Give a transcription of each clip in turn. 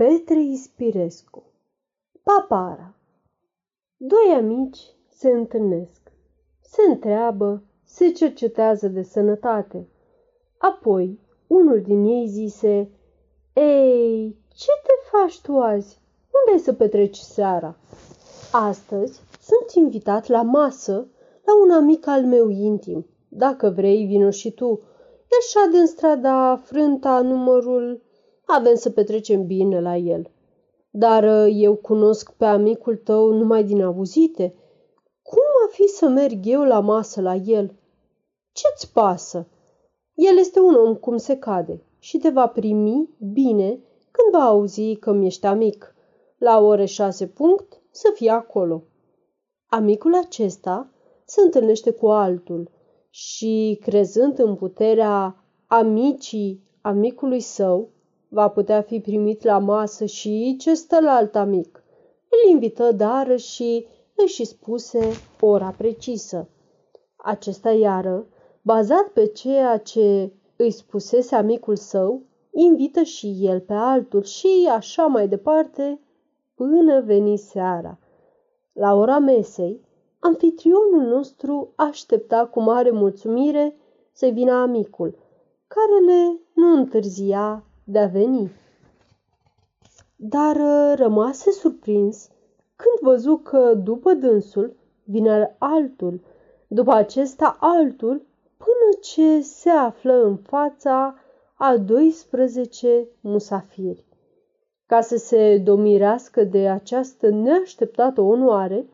Petre Ispirescu Papara Doi amici se întâlnesc, se întreabă, se cercetează de sănătate. Apoi, unul din ei zise, Ei, ce te faci tu azi? Unde ai să petreci seara? Astăzi sunt invitat la masă la un amic al meu intim. Dacă vrei, vino și tu. El șade în strada Frânta numărul avem să petrecem bine la el. Dar uh, eu cunosc pe amicul tău numai din auzite. Cum a fi să merg eu la masă la el? Ce-ți pasă? El este un om cum se cade și te va primi bine când va auzi că mi ești amic. La ore șase punct să fie acolo. Amicul acesta se întâlnește cu altul și, crezând în puterea amicii amicului său, va putea fi primit la masă și ce stă la alt amic. Îl invită dară și își spuse ora precisă. Acesta iară, bazat pe ceea ce îi spusese amicul său, invită și el pe altul și așa mai departe până veni seara. La ora mesei, anfitrionul nostru aștepta cu mare mulțumire să vină amicul, care le nu întârzia de a veni. Dar uh, rămase surprins când văzu că după dânsul vine altul, după acesta altul, până ce se află în fața a 12 musafiri. Ca să se domirească de această neașteptată onoare,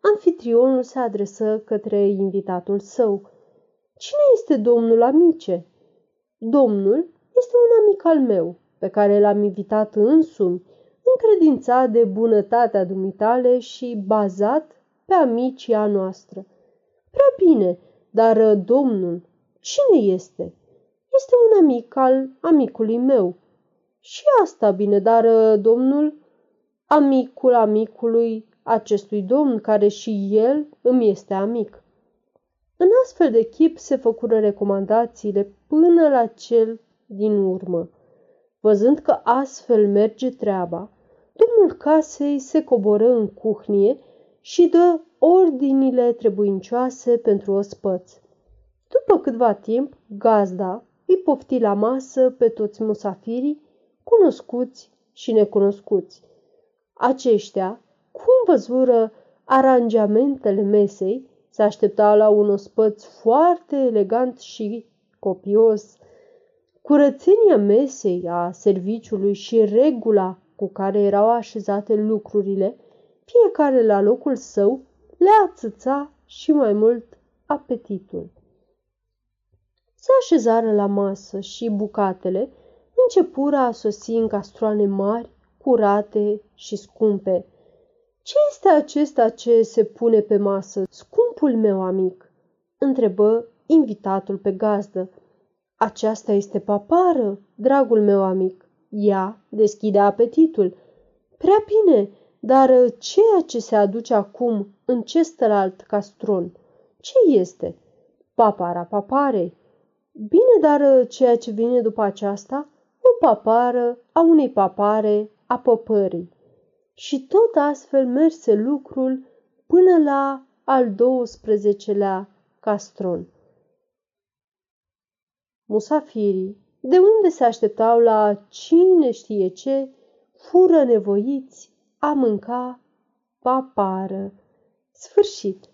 anfitrionul se adresă către invitatul său. Cine este domnul amice? Domnul este un amic al meu, pe care l-am invitat însumi, încredințat de bunătatea dumitale și bazat pe amicia noastră. Prea bine, dar uh, domnul, cine este? Este un amic al amicului meu. Și asta bine, dar uh, domnul, amicul amicului acestui domn, care și el îmi este amic. În astfel de chip se făcură recomandațiile până la cel din urmă. Văzând că astfel merge treaba, domnul casei se coboră în cuhnie și dă ordinile trebuincioase pentru ospăți. După câtva timp, gazda îi pofti la masă pe toți musafirii, cunoscuți și necunoscuți. Aceștia, cum văzură aranjamentele mesei, se aștepta la un ospăț foarte elegant și copios, Curățenia mesei, a serviciului și regula cu care erau așezate lucrurile, fiecare la locul său, le ațăța și mai mult apetitul. Se așezară la masă și bucatele începură a sosi în castroane mari, curate și scumpe. Ce este acesta ce se pune pe masă, scumpul meu amic?" întrebă invitatul pe gazdă. Aceasta este papară, dragul meu amic. Ea deschide apetitul. Prea bine, dar ceea ce se aduce acum în celălalt castron, ce este? Papara papare. Bine, dar ceea ce vine după aceasta, o papară a unei papare a păpării. Și tot astfel merse lucrul până la al 12-lea castron musafirii, de unde se așteptau la cine știe ce, fură nevoiți a mânca papară. Sfârșit.